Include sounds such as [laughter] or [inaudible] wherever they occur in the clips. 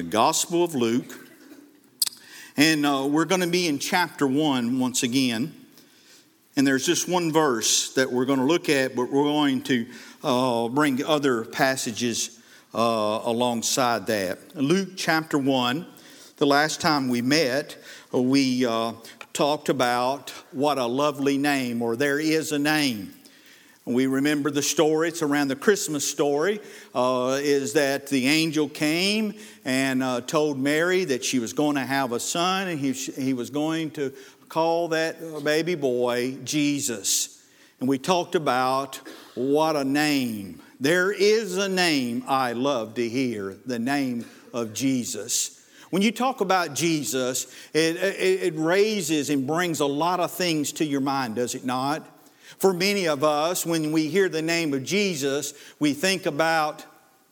the Gospel of Luke. And uh, we're going to be in chapter 1 once again. And there's just one verse that we're going to look at, but we're going to uh, bring other passages uh, alongside that. Luke chapter 1, the last time we met, we uh, talked about what a lovely name, or there is a name. We remember the story, it's around the Christmas story, uh, is that the angel came and uh, told Mary that she was going to have a son and he, he was going to call that baby boy Jesus. And we talked about what a name. There is a name I love to hear, the name of Jesus. When you talk about Jesus, it, it, it raises and brings a lot of things to your mind, does it not? For many of us, when we hear the name of Jesus, we think about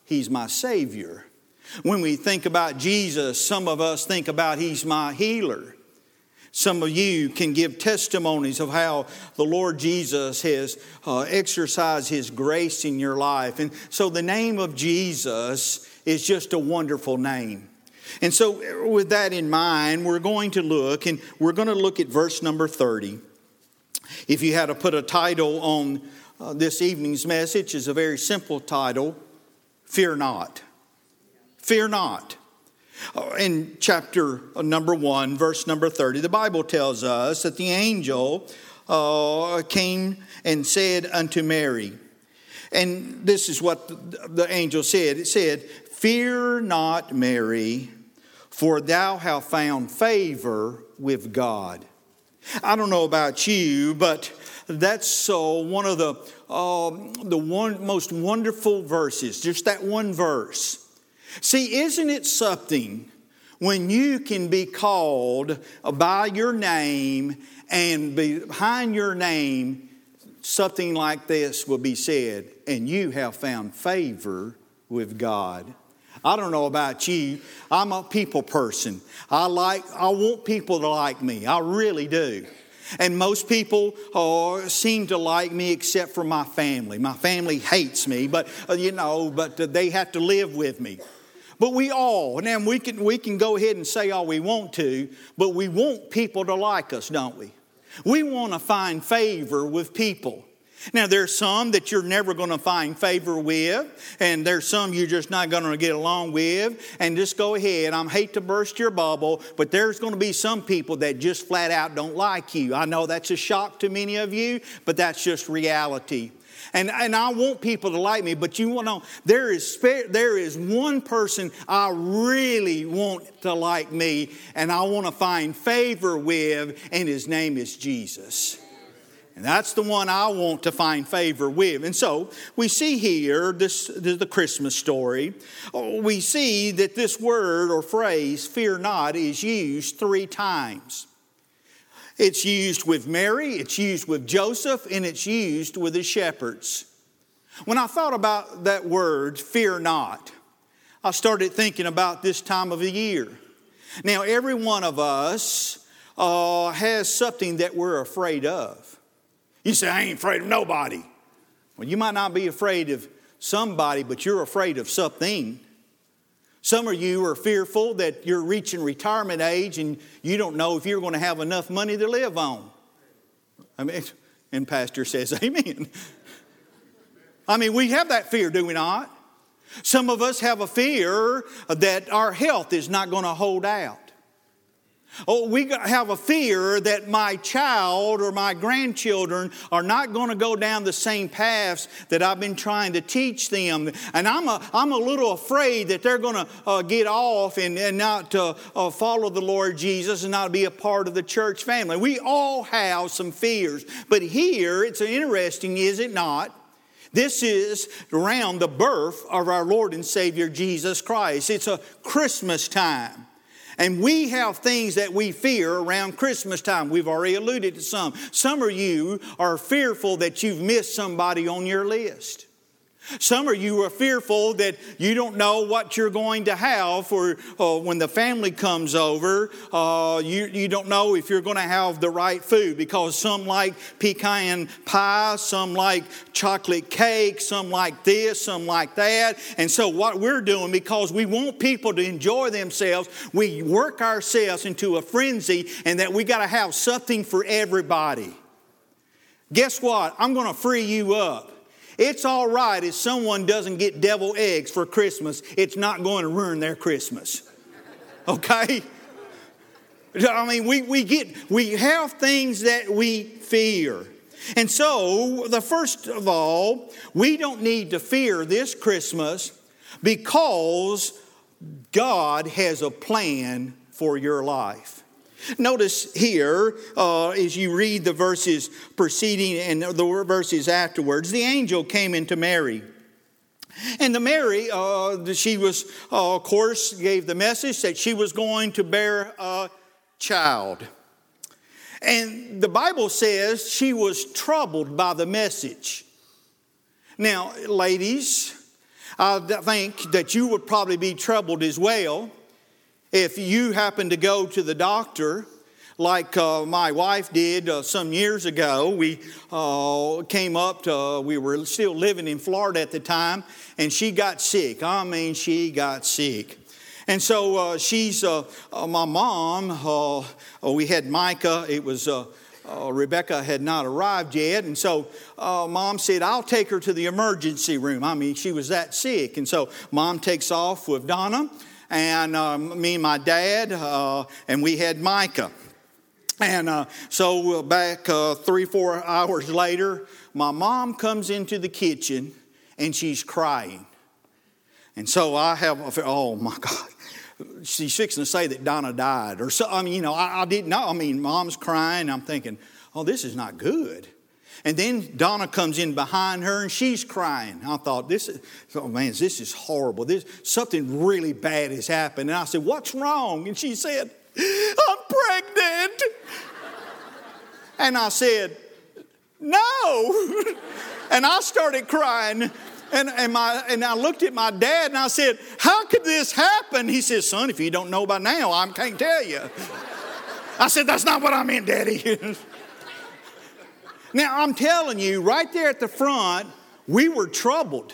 He's my Savior. When we think about Jesus, some of us think about He's my healer. Some of you can give testimonies of how the Lord Jesus has uh, exercised His grace in your life. And so the name of Jesus is just a wonderful name. And so, with that in mind, we're going to look, and we're going to look at verse number 30. If you had to put a title on uh, this evening's message, is a very simple title Fear Not. Fear Not. Uh, in chapter uh, number 1, verse number 30, the Bible tells us that the angel uh, came and said unto Mary, and this is what the, the angel said it said, Fear not, Mary, for thou hast found favor with God. I don't know about you, but that's so one of the um, the one most wonderful verses. Just that one verse. See, isn't it something when you can be called by your name and behind your name something like this will be said, and you have found favor with God. I don't know about you. I'm a people person. I like I want people to like me. I really do. And most people uh, seem to like me except for my family. My family hates me, but uh, you know, but uh, they have to live with me. But we all, now we can, we can go ahead and say all we want to, but we want people to like us, don't we? We want to find favor with people. Now, there's some that you're never going to find favor with, and there's some you're just not going to get along with. And just go ahead. I hate to burst your bubble, but there's going to be some people that just flat out don't like you. I know that's a shock to many of you, but that's just reality. And, and I want people to like me, but you know there is, there is one person I really want to like me, and I want to find favor with, and his name is Jesus. And that's the one I want to find favor with. And so we see here this, the Christmas story. We see that this word or phrase, fear not, is used three times. It's used with Mary, it's used with Joseph, and it's used with the shepherds. When I thought about that word, fear not, I started thinking about this time of the year. Now, every one of us uh, has something that we're afraid of. You say, I ain't afraid of nobody. Well, you might not be afraid of somebody, but you're afraid of something. Some of you are fearful that you're reaching retirement age and you don't know if you're going to have enough money to live on. I mean, [laughs] and Pastor says, [laughs] Amen. I mean, we have that fear, do we not? Some of us have a fear that our health is not going to hold out. Oh, we have a fear that my child or my grandchildren are not going to go down the same paths that I've been trying to teach them. And I'm a, I'm a little afraid that they're going to uh, get off and, and not uh, uh, follow the Lord Jesus and not be a part of the church family. We all have some fears. But here, it's interesting, is it not? This is around the birth of our Lord and Savior Jesus Christ. It's a Christmas time. And we have things that we fear around Christmas time. We've already alluded to some. Some of you are fearful that you've missed somebody on your list. Some of you are fearful that you don't know what you're going to have for uh, when the family comes over. Uh, you, you don't know if you're going to have the right food because some like pecan pie, some like chocolate cake, some like this, some like that. And so, what we're doing, because we want people to enjoy themselves, we work ourselves into a frenzy and that we got to have something for everybody. Guess what? I'm going to free you up. It's all right if someone doesn't get devil eggs for Christmas, it's not going to ruin their Christmas. Okay? I mean, we, we get, we have things that we fear. And so, the first of all, we don't need to fear this Christmas because God has a plan for your life. Notice here, uh, as you read the verses preceding and the verses afterwards, the angel came into Mary. And the Mary, uh, she was, uh, of course, gave the message that she was going to bear a child. And the Bible says she was troubled by the message. Now, ladies, I think that you would probably be troubled as well if you happen to go to the doctor, like uh, my wife did uh, some years ago, we uh, came up to, we were still living in Florida at the time, and she got sick. I mean, she got sick. And so uh, she's uh, uh, my mom. we had Micah. It was Rebecca had not arrived yet, and so mom said, "I'll take her to the emergency room." I mean, she was that sick, and so mom takes off with Donna and uh, me and my dad, uh, and we had Micah. And uh, so back uh, three, four hours later, my mom comes into the kitchen and she's crying. And so I have, oh my God, she's fixing to say that Donna died. Or so, I mean, you know, I, I didn't know. I mean, mom's crying. I'm thinking, oh, this is not good. And then Donna comes in behind her and she's crying. I thought, this is, oh man, this is horrible. This, something really bad has happened. And I said, what's wrong? And she said, I'm pregnant. and I said, no. [laughs] and I started crying. And, and, my, and I looked at my dad and I said, How could this happen? He said, Son, if you don't know by now, I can't tell you. I said, That's not what I meant, Daddy. [laughs] Now, I'm telling you, right there at the front, we were troubled.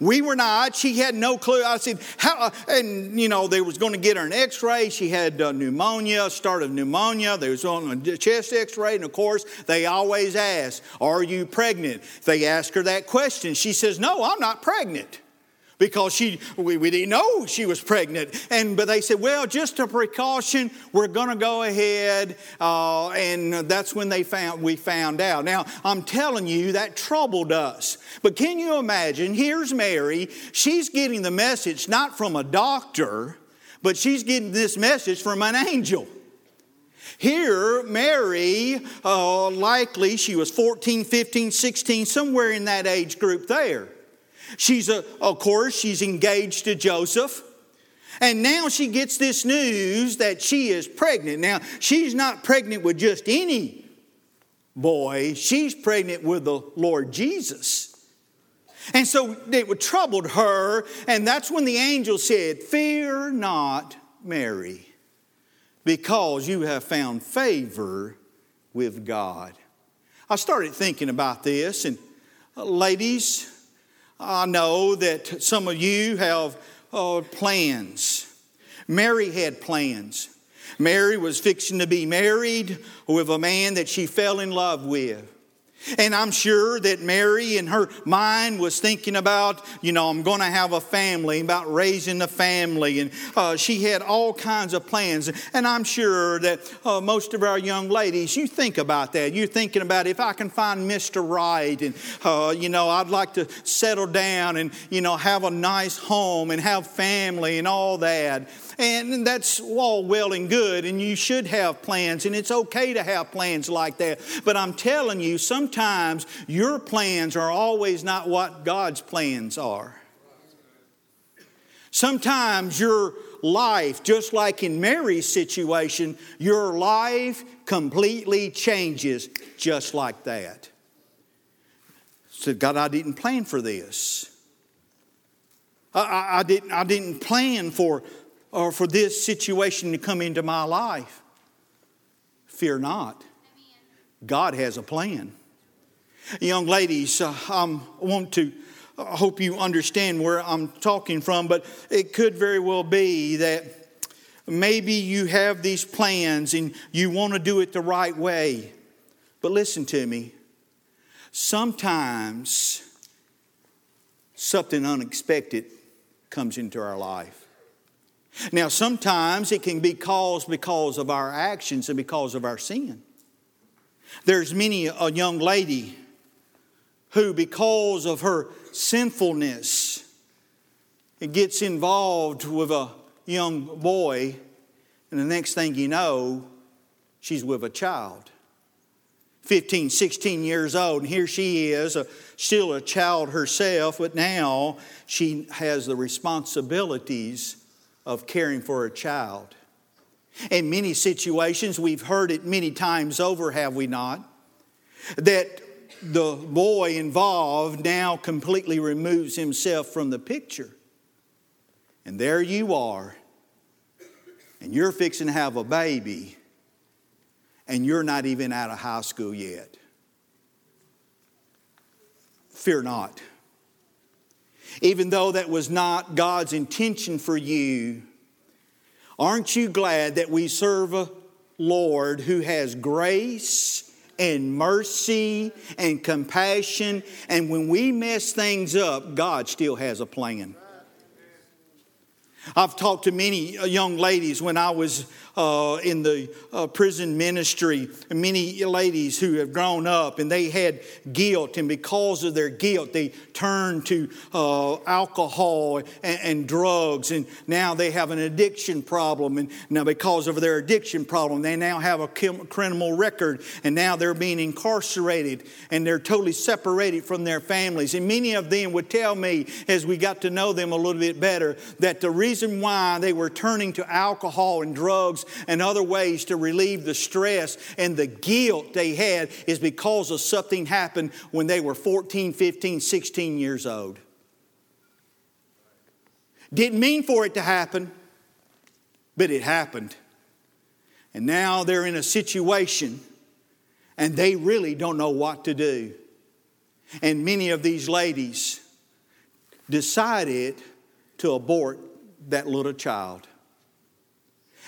We were not. She had no clue. I said, how? Uh, and, you know, they was going to get her an x ray. She had uh, pneumonia, start of pneumonia. They was on a chest x ray. And of course, they always ask, Are you pregnant? They ask her that question. She says, No, I'm not pregnant because she we, we didn't know she was pregnant. And but they said well just a precaution we're going to go ahead uh, and that's when they found we found out. Now i'm telling you that troubled us. But can you imagine? Here's mary. She's getting the message not from a doctor but she's getting this message from an angel. Here, Mary, uh, likely she was 14, 15, 16, somewhere in that age group there. She's, a, of course, she's engaged to Joseph. And now she gets this news that she is pregnant. Now, she's not pregnant with just any boy, she's pregnant with the Lord Jesus. And so it troubled her, and that's when the angel said, Fear not, Mary, because you have found favor with God. I started thinking about this, and uh, ladies, I know that some of you have uh, plans. Mary had plans. Mary was fixing to be married with a man that she fell in love with. And I'm sure that Mary in her mind was thinking about, you know, I'm going to have a family, about raising a family. And uh, she had all kinds of plans. And I'm sure that uh, most of our young ladies, you think about that. You're thinking about if I can find Mr. Right and, uh, you know, I'd like to settle down and, you know, have a nice home and have family and all that. And that's all well and good, and you should have plans, and it's okay to have plans like that. But I'm telling you, sometimes your plans are always not what God's plans are. Sometimes your life, just like in Mary's situation, your life completely changes just like that. said, God, I didn't plan for this. I, I, I didn't, I didn't plan for, or for this situation to come into my life. Fear not. God has a plan. Young ladies, uh, I want to I hope you understand where I'm talking from, but it could very well be that maybe you have these plans and you want to do it the right way. But listen to me. Sometimes something unexpected comes into our life. Now, sometimes it can be caused because of our actions and because of our sin. There's many a young lady who, because of her sinfulness, gets involved with a young boy, and the next thing you know, she's with a child. 15, 16 years old, and here she is, a, still a child herself, but now she has the responsibilities of caring for a child. In many situations, we've heard it many times over, have we not? That the boy involved now completely removes himself from the picture. And there you are, and you're fixing to have a baby, and you're not even out of high school yet. Fear not. Even though that was not God's intention for you, aren't you glad that we serve a Lord who has grace and mercy and compassion. And when we mess things up, God still has a plan. I've talked to many young ladies when I was uh, in the uh, prison ministry, many ladies who have grown up and they had guilt, and because of their guilt, they turned to uh, alcohol and, and, drugs, and now they have an addiction problem. And now, because of their addiction problem, they now have a criminal record, and now they're being incarcerated, and they're totally separated from their families. And many of them would tell me, as we got to know them a little bit better, that the reason why they were turning to alcohol and drugs and other ways to relieve the stress and the guilt they had is because of something happened when they were 14, 15, 16 years old. Didn't mean for it to happen, but it happened. And now they're in a situation and they really don't know what to do. And many of these ladies decided to abort that little child.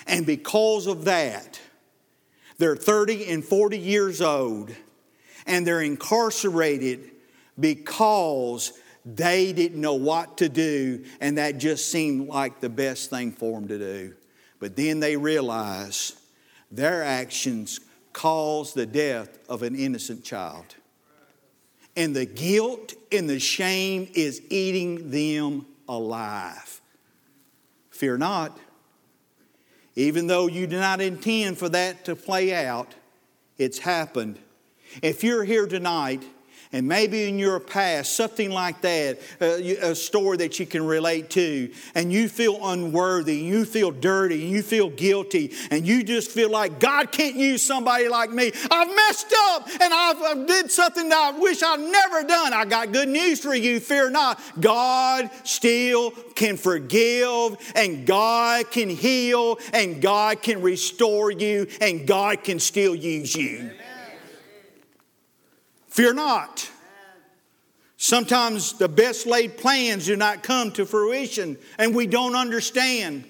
And because of that, they're 30 and 40 years old and they're incarcerated because they didn't know what to do and that just seemed like the best thing for them to do. But then they realize their actions caused the death of an innocent child. And the guilt and the shame is eating them alive. Fear not even though you did not intend for that to play out, it's happened. If you're here tonight and maybe in your past, something like that, uh, a story that you can relate to, and you feel unworthy, you feel dirty, and you feel guilty, and you just feel like God can't use somebody like me. I've messed up and I've, I did something that I wish I'd never done. I got good news for you. Fear not. God still can forgive, and God can heal, and God can restore you, and God can still use you. Amen. Fear not. Sometimes the best laid plans do not come to fruition, and we don't understand.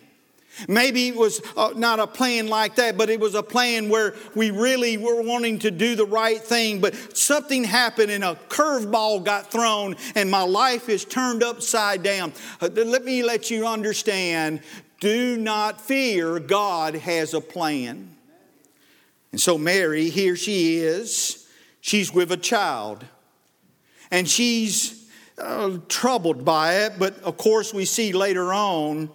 Maybe it was uh, not a plan like that, but it was a plan where we really were wanting to do the right thing, but something happened and a curveball got thrown, and my life is turned upside down. Uh, let me let you understand do not fear, God has a plan. And so, Mary, here she is She's with a child. And she's uh, troubled by it, but of course, we see later on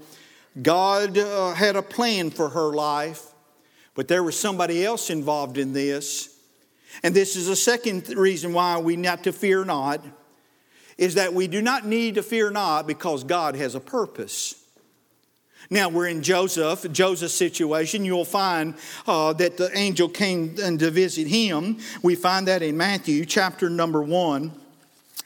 God uh, had a plan for her life, but there was somebody else involved in this. And this is a second reason why we not to fear not is that we do not need to fear not because God has a purpose. Now we're in Joseph, Joseph's situation. You'll find uh, that the angel came to visit him. We find that in Matthew chapter number one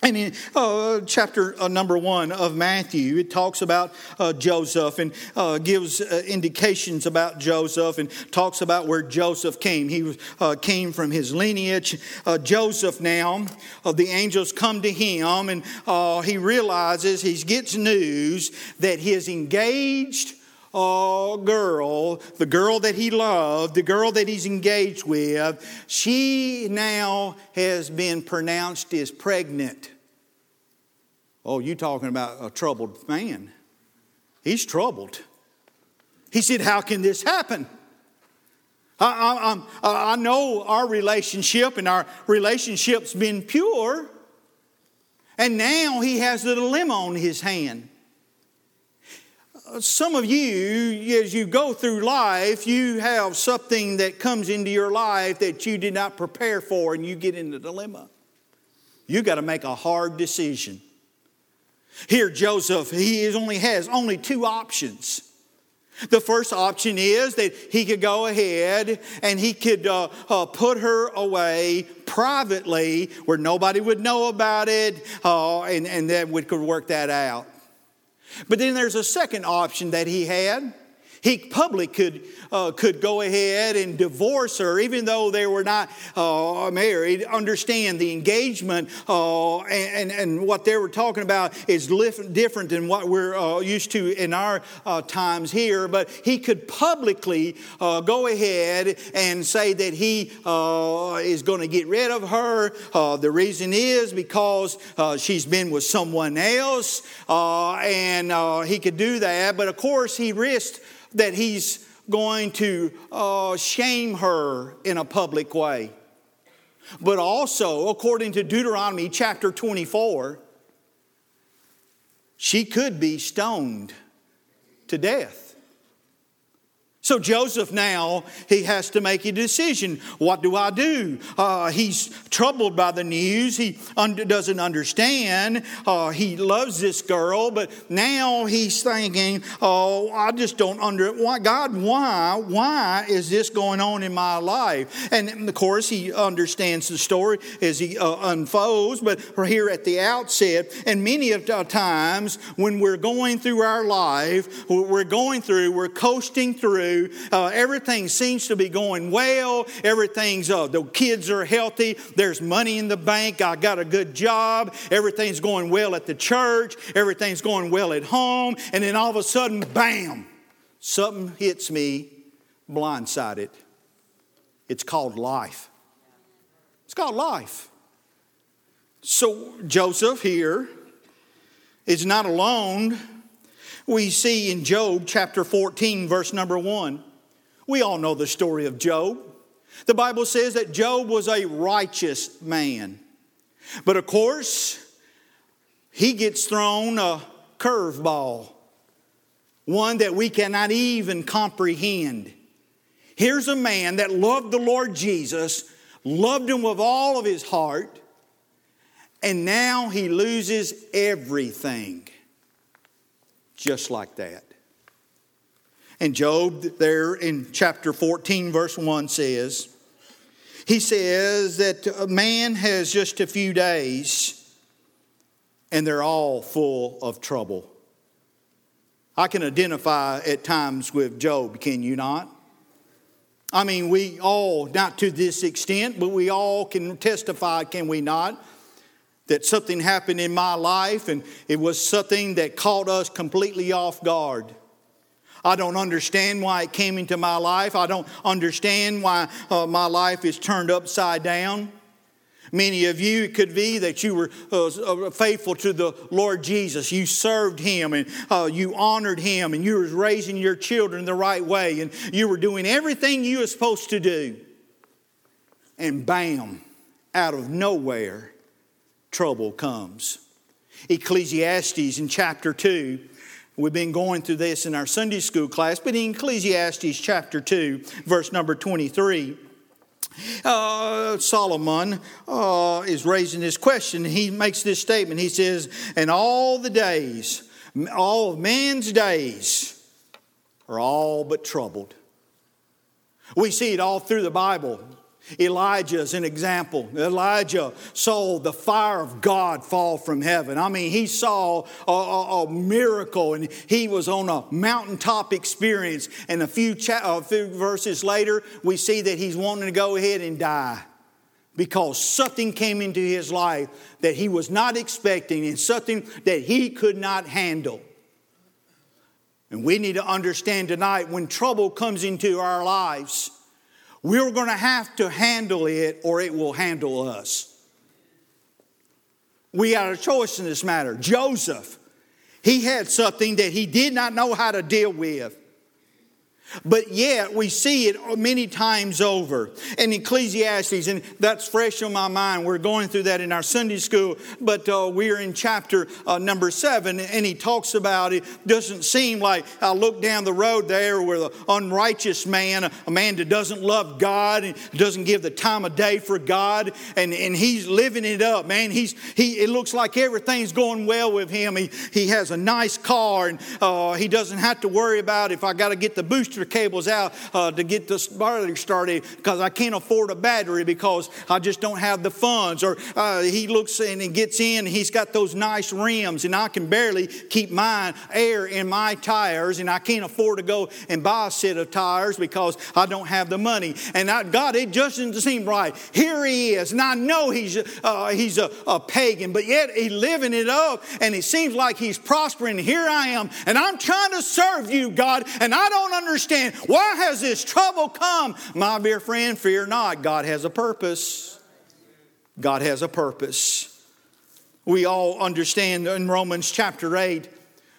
And in uh, chapter uh, number one of Matthew, it talks about uh, Joseph and uh, gives uh, indications about Joseph and talks about where Joseph came. He uh, came from his lineage. Joseph now, the angels come to him and he realizes, he gets news that his engaged girl, the girl that he loved, the girl that he's engaged with, she now has been pronounced as pregnant. Oh, you talking about a troubled man? He's troubled. He said, How can this happen? I, I, I know our relationship and our relationship's been pure, and now he has a dilemma on his hand some of you, as you go through life, you have something that comes into your life that you did not prepare for, and you get in a dilemma. You got to make a hard decision. Here, Joseph, he only has only two options. The first option is that he could go ahead and he could uh, uh, put her away privately where nobody would know about it, uh, and, and then we could work that out. But then there's a second option that he had. He publicly could, uh, could go ahead and divorce her, even though they were not uh, married. Understand the engagement uh, and, and what they were talking about is different than what we're uh, used to in our uh, times here. But he could publicly uh, go ahead and say that he is going to get rid of her. the reason is because she's been with someone else, and he could do that. But of course, he risked that he's going to uh, shame her in a public way. But also, according to Deuteronomy chapter 24, she could be stoned to death. So Joseph now, he has to make a decision. What do I do? Uh, he's troubled by the news. He under, doesn't understand. Uh, he loves this girl, but now he's thinking, oh, I just don't under, why, God, why, why is this going on in my life? And of course, he understands the story as he uh, unfolds, but here at the outset, and many of times when we're going through our life, we're going through, we're coasting through, uh, everything seems to be going well. Everything's, uh, the kids are healthy. There's money in the bank. I got a good job. Everything's going well at the church. Everything's going well at home. And then all of a sudden, bam, something hits me blindsided. It's called life. It's called life. So Joseph here is not alone we see in Job chapter 14, verse number 1. We all know the story of Job. The Bible says that Job was a righteous man. But of course, he gets thrown a curveball, one that we cannot even comprehend. Here's a man that loved the Lord Jesus, loved him with all of his heart, and now he loses everything just like that. And Job, there in chapter 14, verse 1 says, he says that a man has just a few days and they're all full of trouble. I can identify at times with Job, can you not? I mean, we all, not to this extent, but we all can testify, can we not? That something happened in my life and it was something that caught us completely off guard. I don't understand why it came into my life. I don't understand why uh, my life is turned upside down. Many of you, it could be that you were uh, uh faithful to the Lord Jesus. You served Him and uh, you honored Him and you were raising your children the right way and you were doing everything you were supposed to do. And bam, out of nowhere, trouble comes. Ecclesiastes in chapter 2, we've been going through this in our Sunday school class, but in Ecclesiastes chapter 2, verse number 23, uh, Solomon uh, is raising this question. He makes this statement. He says, And all the days, all of man's days, are all but troubled. We see it all through the Bible. Elijah is an example. Elijah saw the fire of God fall from heaven. I mean, he saw a, a, a miracle and he was on a mountaintop experience. And a few, cha- a few verses later, we see that he's wanting to go ahead and die because something came into his life that he was not expecting and something that he could not handle. And we need to understand tonight when trouble comes into our lives, we're going to have to handle it or it will handle us. We got a choice in this matter. Joseph, he had something that he did not know how to deal with. But yet we see it many times over. In Ecclesiastes, and that's fresh on my mind. We're going through that in our Sunday school, but uh, we're in chapter uh, number seven, and he talks about it. Doesn't seem like I look down the road there with an unrighteous man, a man that doesn't love God and doesn't give the time of day for God, and, and he's living it up, man. He's he. It looks like everything's going well with him. He he has a nice car, and uh, he doesn't have to worry about if I got to get the booster cables out uh, to get the battery started because I can't afford a battery because I just don't have the funds. Or uh, he looks in and gets in, he's got those nice rims, and I can barely keep mine air in my tires, and I can't afford to go and buy a set of tires because I don't have the money. And I, God, it just doesn't seem right. Here he is, and I know he's uh, he's a, a pagan, but yet he's living it up, and it seems like he's prospering. Here I am, and I'm trying to serve you, God, and I don't understand understand why has this trouble come? My dear friend, fear not. God has a purpose. God has a purpose. We all understand in Romans chapter 8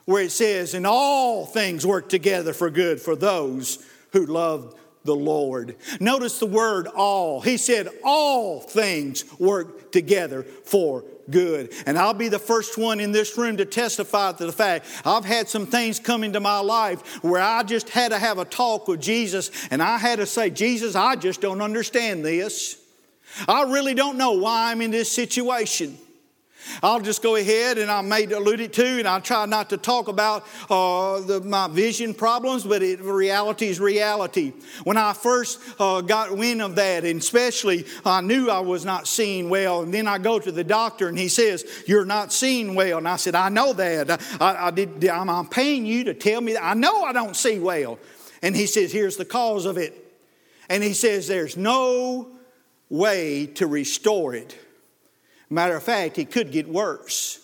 where it says, And all things work together for good for those who love the Lord. Notice the word all. He said, All things work together for good. And I'll be the first one in this room to testify to the fact I've had some things come into my life where I just had to have a talk with Jesus and I had to say, Jesus, I just don't understand this. I really don't know why I'm in this situation. I'll just go ahead and I may allude it to, and I'll try not to talk about uh, the, my vision problems, but it, reality is reality. When I first uh, got wind of that, and especially I knew I was not seeing well, and then I go to the doctor and he says, You're not seeing well. And I said, I know that. I, I did, I'm, I'm paying you to tell me that. I know I don't see well. And he says, Here's the cause of it. And he says, There's no way to restore it Matter of fact, it could get worse.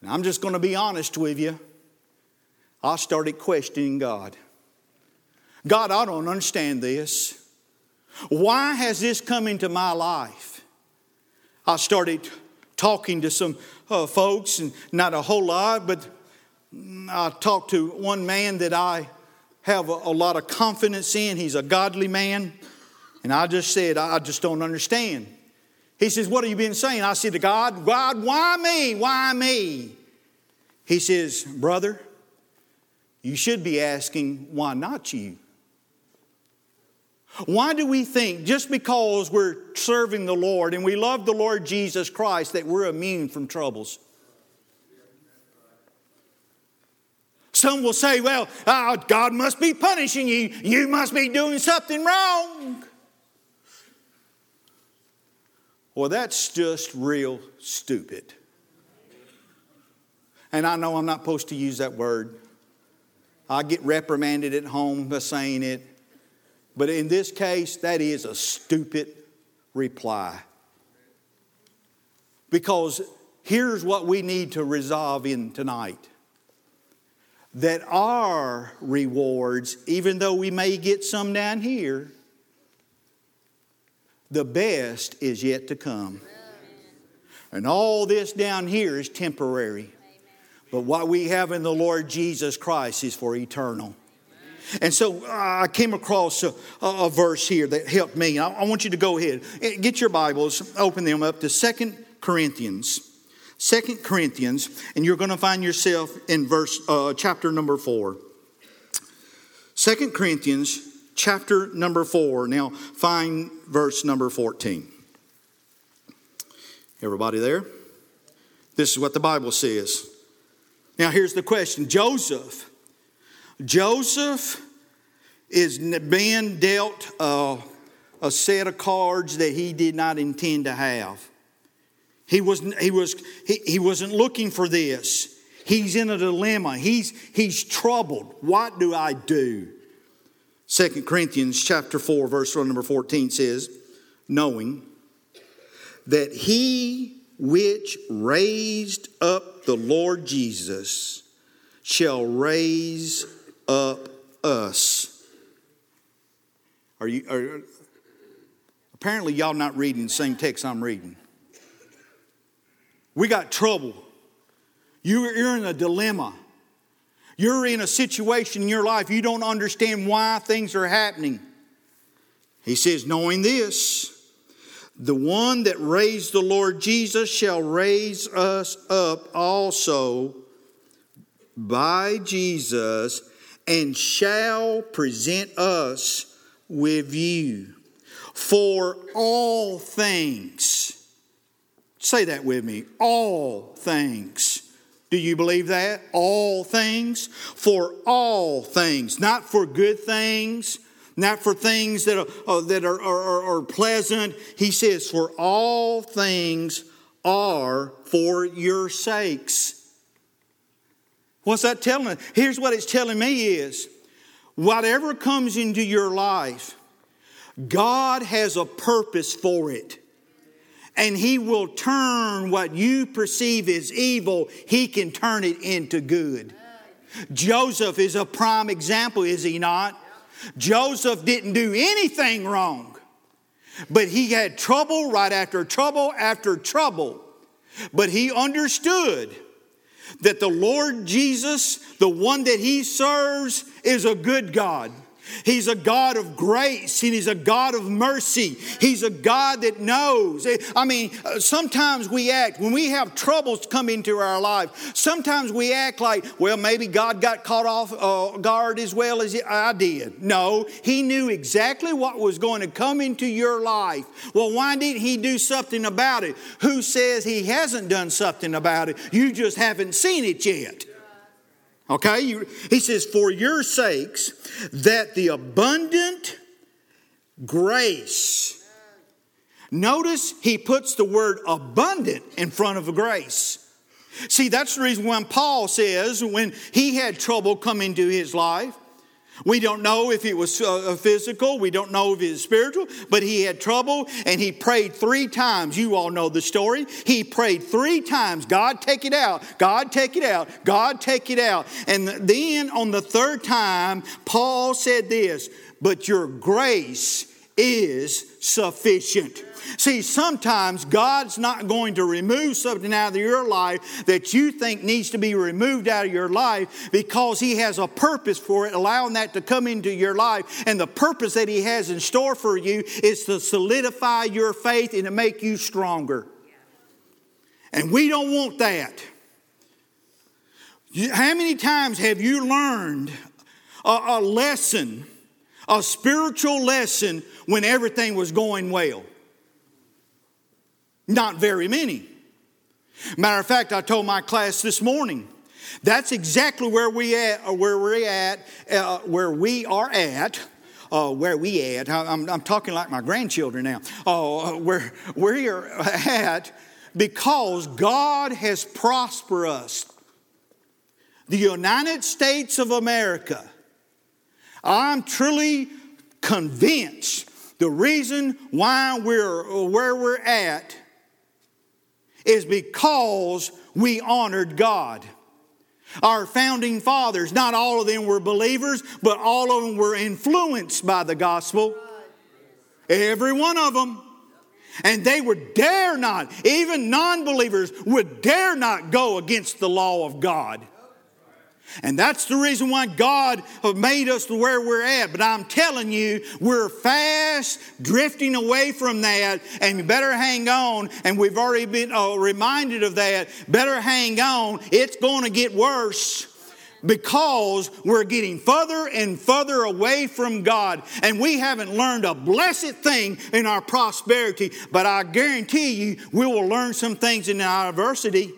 And I'm just going to be honest with you. I started questioning God. God, I don't understand this. Why has this come into my life? I started talking to some uh, folks, and not a whole lot, but I talked to one man that I have a, a lot of confidence in. He's a godly man. And I just said, I just don't understand. He says, What have you been saying? I said to God, God, why me? Why me? He says, Brother, you should be asking, Why not you? Why do we think just because we're serving the Lord and we love the Lord Jesus Christ that we're immune from troubles? Some will say, well, oh, God must be punishing you. You must be doing something wrong. Well, that's just real stupid. And I know I'm not supposed to use that word. I get reprimanded at home for saying it. But in this case, that is a stupid reply. Because here's what we need to resolve in tonight that our rewards, even though we may get some down here, the best is yet to come. And all this down here is temporary. But what we have in the Lord Jesus Christ is for eternal. And so uh, I came across a, a verse here that helped me. I, I, want you to go ahead. Eh, get your Bibles, open them up to Second Corinthians. Second Corinthians, and you're going to find yourself in verse uh, chapter number 4. Second Corinthians chapter number 4. Now, find verse number 14. Everybody there? This is what the Bible says. Now, here's the question Joseph. Joseph is being dealt a a set of cards that he did not intend to have. He wasn't, he, was, he, he wasn't looking for this. He's in a dilemma. He's, he's troubled. What do I do? 2 Corinthians chapter 4, verse number 14 says, knowing that he which raised up the Lord Jesus shall raise up us. Are you are, apparently y'all not reading the same text I'm reading. We got trouble. You're in a dilemma. You're in a situation in your life you don't understand why things are happening. He says, knowing this, the one that raised the Lord Jesus shall raise us up also by Jesus and shall present us with you. For all things, say that with me, all things. Do you believe that? All things? For all things, not for good things, not for things that are, uh, that are, are, are pleasant. He says, For all things are for your sakes. What's that telling us? Here's what it's telling me is whatever comes into your life, God has a purpose for it. And He will turn what you perceive as evil, He can turn it into good. Joseph is a prime example, is he not? Joseph didn't do anything wrong, but he had trouble right after trouble after trouble. But he understood that the Lord Jesus, the one that he serves, is a good God. He's a God of grace and He's a God of mercy. He's a God that knows. I mean, uh, sometimes we act, when we have troubles come into our life, sometimes we act like, well, maybe God got caught off uh, guard as well as I did. No, He knew exactly what was going to come into your life. Well, why didn't He do something about it? Who says He hasn't done something about it? You just haven't seen it yet. Okay? He says, For your sakes, that the abundant grace. Notice he puts the word abundant in front of a grace. See, that's the reason when Paul says when he had trouble come into his life, we don't know if it was uh, physical, we don't know if it was spiritual, but he had trouble and he prayed three times. You all know the story. He prayed three times God, take it out, God, take it out, God, take it out. And then on the third time, Paul said this, but your grace is sufficient. See, sometimes God's not going to remove something out of your life that you think needs to be removed out of your life because He has a purpose for it, allowing that to come into your life. And the purpose that He has in store for you is to solidify your faith and to make you stronger. And we don't want that. How many times have you learned a, a lesson, a spiritual lesson, when everything was going well? Not very many. Matter of fact, I told my class this morning. That's exactly where we at, uh, where we're at, uh, where we are at. Uh, where we at? I'm, I'm, talking like my grandchildren now. Uh, where we are at because God has prospered us. The United States of America. I'm truly convinced the reason why we're where we're at is because we honored God. Our founding fathers, not all of them were believers, but all of them were influenced by the gospel. Every one of them. And they would dare not, even non believers would dare not go against the law of God. And that's the reason why God made us to where we're at. But I'm telling you, we're fast drifting away from that, and you better hang on. And we've already been uh, reminded of that. Better hang on. It's going to get worse because we're getting further and further away from God. And we haven't learned a blessed thing in our prosperity, but I guarantee you we will learn some things in our adversity.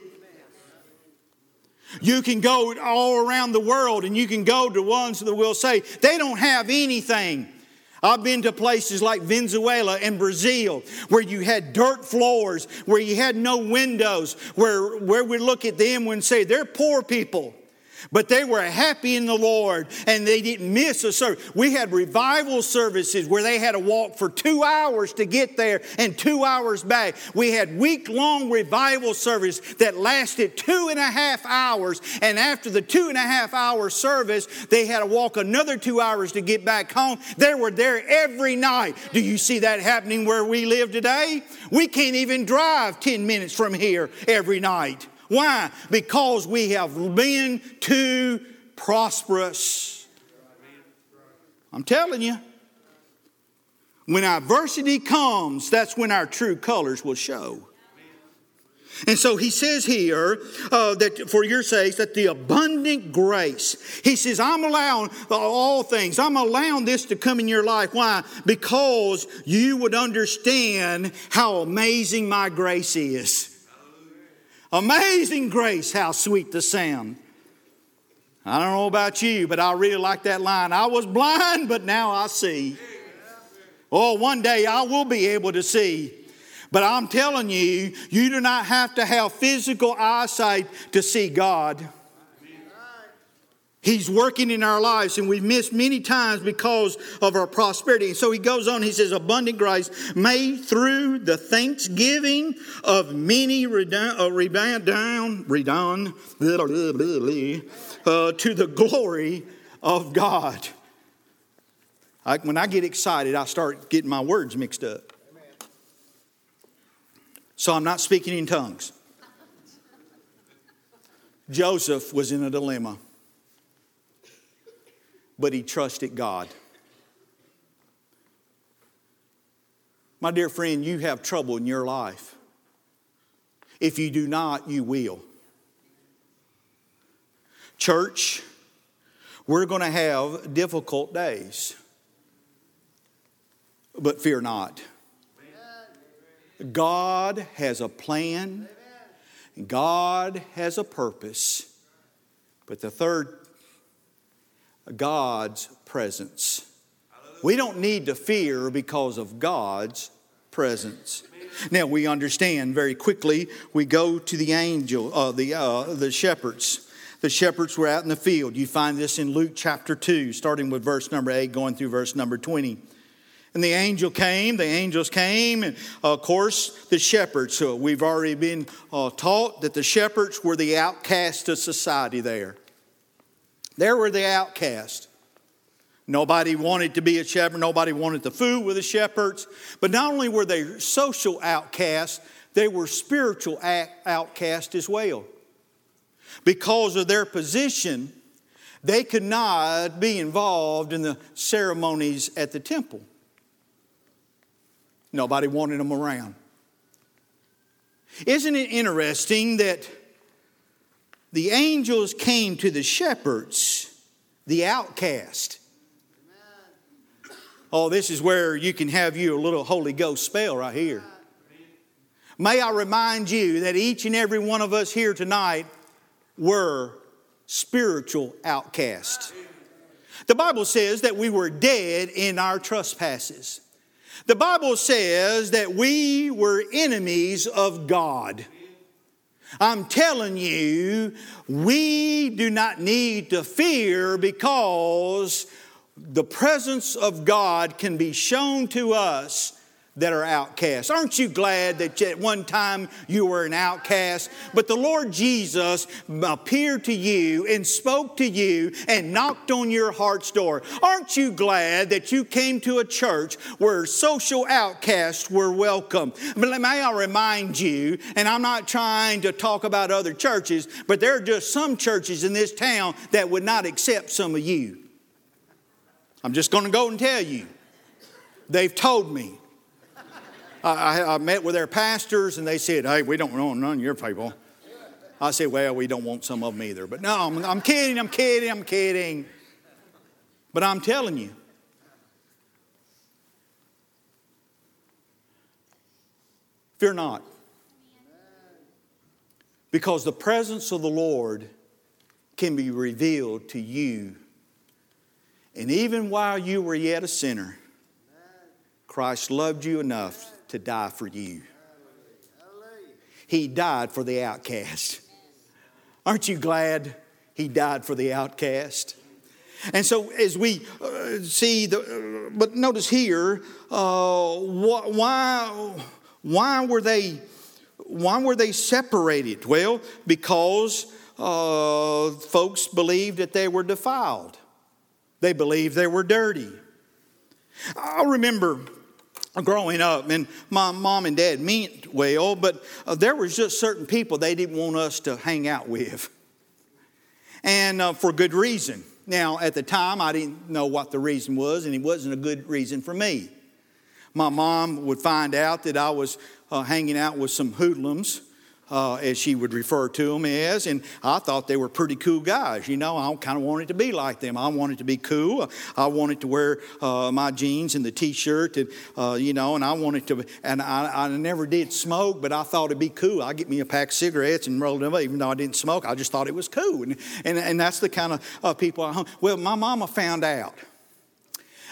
You can go all around the world and you can go to ones that will say they don't have anything. I've been to places like Venezuela and Brazil where you had dirt floors, where you had no windows, where, where we look at them and say, they're poor people. But they were happy in the Lord and they didn't miss a service. We had revival services where they had to walk for two hours to get there and two hours back. We had week long revival service that lasted two and a half hours. And after the two and a half hour service, they had to walk another two hours to get back home. They were there every night. Do you see that happening where we live today? We can't even drive 10 minutes from here every night. Why? Because we have been too prosperous. I'm telling you. When adversity comes, that's when our true colors will show. And so he says here uh, that for your sakes, that the abundant grace, he says, I'm allowing all things, I'm allowing this to come in your life. Why? Because you would understand how amazing my grace is. Amazing grace, how sweet the sound. I don't know about you, but I really like that line. I was blind, but now I see. Oh, one day I will be able to see. But I'm telling you, you do not have to have physical eyesight to see God. He's working in our lives, and we've missed many times because of our prosperity. And so he goes on, he says, Abundant grace may through the thanksgiving of many redound, uh, redound, uh, to the glory of God. I, when I get excited, I start getting my words mixed up. So I'm not speaking in tongues. Joseph was in a dilemma but he trusted God. My dear friend, you have trouble in your life. If you do not, you will. Church, we're going to have difficult days, but fear not. God has a plan, God has a purpose. But the third God's presence. We don't need to fear because of God's presence. Now we understand very quickly. We go to the angel, uh, the uh, the shepherds. The shepherds were out in the field. You find this in Luke chapter two, starting with verse number eight, going through verse number twenty. And the angel came, the angels came, and of course, the shepherds. So we've already been uh, taught that the shepherds were the outcast of society there. There were the outcasts. Nobody wanted to be a shepherd. Nobody wanted to food with the shepherds. But not only were they social outcasts, they were spiritual outcasts as well. Because of their position, they could not be involved in the ceremonies at the temple. Nobody wanted them around. Isn't it interesting that the angels came to the shepherds, the outcast. Oh, this is where you can have you a little Holy Ghost spell right here. May I remind you that each and every one of us here tonight were spiritual outcasts. The Bible says that we were dead in our trespasses. The Bible says that we were enemies of God. I'm telling you, we do not need to fear because the presence of God can be shown to us that are outcasts. Aren't you glad that at one time you were an outcast? But the Lord Jesus appeared to you and spoke to you and knocked on your heart's door. Aren't you glad that you came to a church where social outcasts were welcome? But may I remind you, and I'm not trying to talk about other churches, but there are just some churches in this town that would not accept some of you. I'm just going to go and tell you. They've told me. I, I, met with their pastors and they said, hey, we don't want none of your people. I said, well, we don't want some of them either. But no, I'm, I'm kidding, I'm kidding, I'm kidding. But I'm telling you, fear not. Because the presence of the Lord can be revealed to you. And even while you were yet a sinner, Christ loved you enough to die for you. He died for the outcast. Aren't you glad he died for the outcast? And so, as we uh, see the, uh, but notice here, uh, wh- why, why were they, why were they separated? Well, because uh, folks believed that they were defiled. They believed they were dirty. I remember growing up, and my mom and dad meant well, but uh, there was just certain people they didn't want us to hang out with, and uh, for good reason. Now, at the time, I didn't know what the reason was, and it wasn't a good reason for me. My mom would find out that I was uh, hanging out with some hoodlums uh, as she would refer to them as. And I thought they were pretty cool guys. You know, I kind of wanted to be like them. I wanted to be cool. I wanted to wear uh, my jeans and the T-shirt, and uh, you know, and I wanted to. And I, I, never did smoke, but I thought it'd be cool. I'd get me a pack of cigarettes and roll them up, even though I didn't smoke. I just thought it was cool, and and, and that's the kind of uh, people I. Well, my mama found out.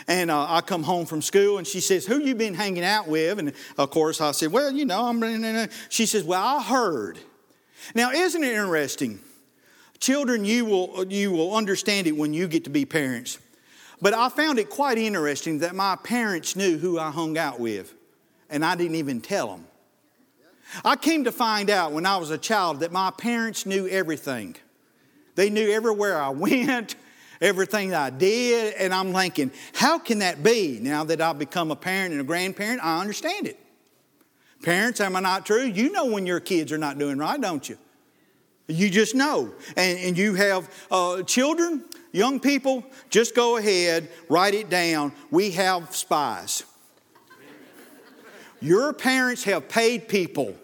And uh, I come home from school and she says, Who you been hanging out with? And of course I said, Well, you know, I'm. She says, Well, I heard. Now, isn't it interesting? Children, you will, you will understand it when you get to be parents. But I found it quite interesting that my parents knew who I hung out with, and I didn't even tell them. I came to find out when I was a child that my parents knew everything. They knew everywhere I [laughs] went, everything I did, and I'm thinking, how can that be? Now that I've become a parent and a grandparent, I understand it. Parents, am I not true? You know when your kids are not doing right, don't you? You just know. And, and you have uh, children, young people, just go ahead, write it down. We have spies. Your parents have paid people,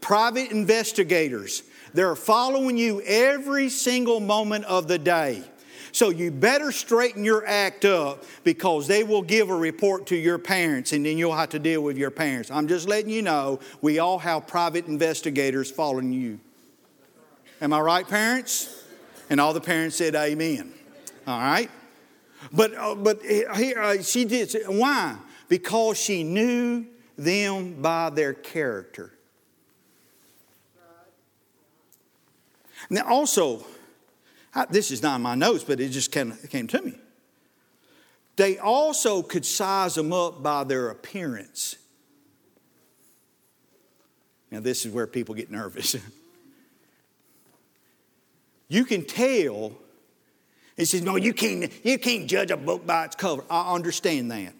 private investigators. They're following you every single moment of the day. So you better straighten your act up because they will give a report to your parents and then you'll have to deal with your parents. I'm just letting you know we all have private investigators following you. Am I right, parents? And all the parents said, Amen. All right? But, uh, but here, uh, she did. Why? Because she knew them by their character. Now, also, I, this is not in my notes, but it just came, came to me. They also could size them up by their appearance. Now, this is where people get nervous. [laughs] you can tell. He says, No, you can't, you can't judge a book by its cover. I understand that.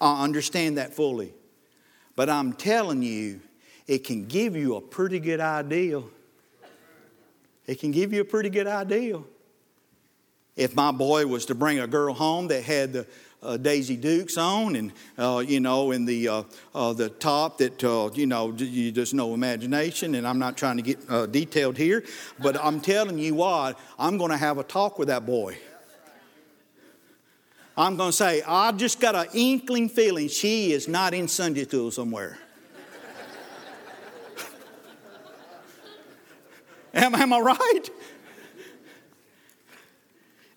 I understand that fully. But I'm telling you, it can give you a pretty good idea it can give you a pretty good idea. If my boy was to bring a girl home that had the uh, Daisy Dukes on, and uh, you know, in the uh, uh the top that uh, you know, you just no imagination. And I'm not trying to get uh, detailed here, but I'm telling you what, I'm going to have a talk with that boy. I'm going to say, I've just got an inkling feeling she is not in Sunday school somewhere. Am, am I right?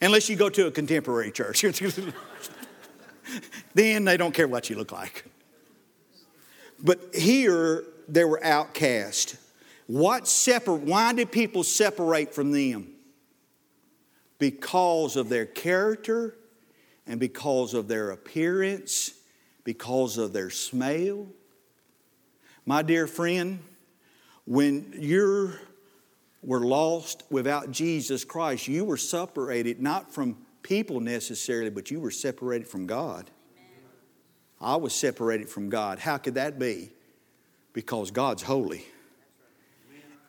Unless you go to a contemporary church. [laughs] then they don't care what you look like. But here, they were outcast. What separ- why did people separate from them? Because of their character and because of their appearance, because of their smell. My dear friend, when you're were lost without Jesus Christ, you were separated not from people necessarily, but you were separated from God. I was separated from God. How could that be? Because God's holy.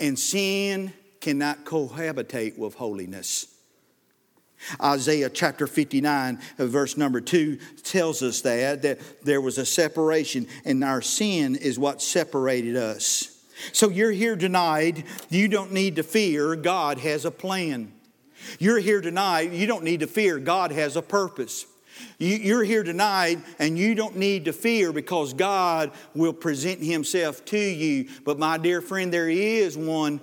And sin cannot cohabitate with holiness. Isaiah chapter 59, uh, verse number 2 tells us that, that there was a separation, and our sin is what separated us. So you're here tonight, you don't need to fear, God has a plan. You're here tonight, you don't need to fear, God has a purpose. You're here tonight and you don't need to fear because God will present Himself to you. But, my dear friend, there is one,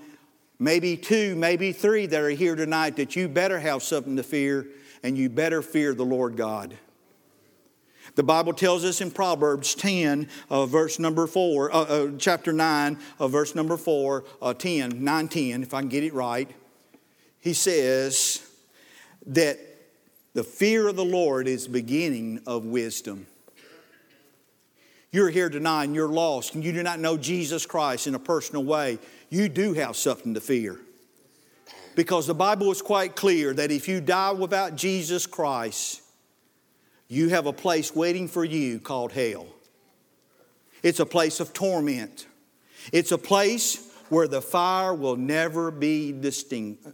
maybe two, maybe three that are here tonight that you better have something to fear and you better fear the Lord God. The Bible tells us in Proverbs 10, uh, verse number 4, uh, uh, chapter 9, uh, verse number 4, uh, 10, 9, 10, if I can get it right. He says that the fear of the Lord is beginning of wisdom. You're here tonight and you're lost and you do not know Jesus Christ in a personal way. You do have something to fear. Because the Bible is quite clear that if you die without Jesus Christ, you have a place waiting for you called hell. It's a place of torment. It's a place where the fire will never be distinct.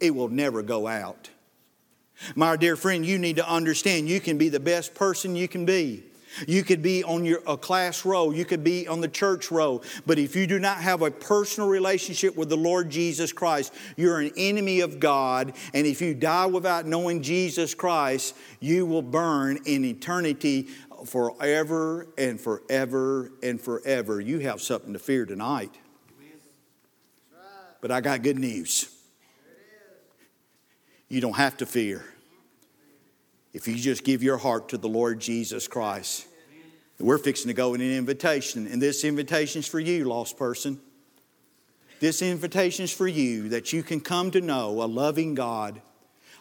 It will never go out. My dear friend, you need to understand you can be the best person you can be. You could be on your a class row, you could be on the church row, but if you do not have a personal relationship with the Lord Jesus Christ, you're an enemy of God, and if you die without knowing Jesus Christ, you will burn in eternity forever and forever and forever. You have something to fear tonight. But I got good news. You don't have to fear if you just give your heart to the Lord Jesus Christ. We're fixing to go in an invitation, and this invitation is for you, lost person. This invitation is for you that you can come to know a loving God,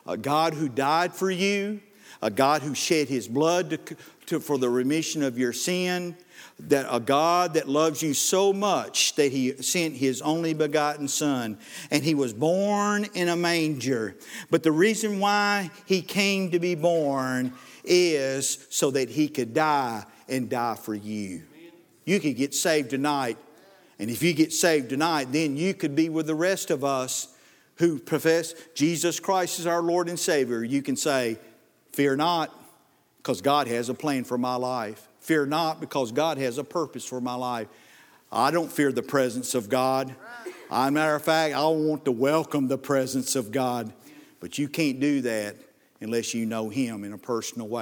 a God who died for you, a God who shed his blood to, to, for the remission of your sin, that a God that loves you so much that he sent his only begotten son and he was born in a manger. But the reason why he came to be born is so that he could die and die for you. You could get saved tonight. And if you get saved tonight, then you could be with the rest of us who profess Jesus Christ as our Lord and Savior. You can say, Fear not, because God has a plan for my life. Fear not, because God has a purpose for my life. I don't fear the presence of God. As a matter of fact, I want to welcome the presence of God. But you can't do that unless you know Him in a personal way.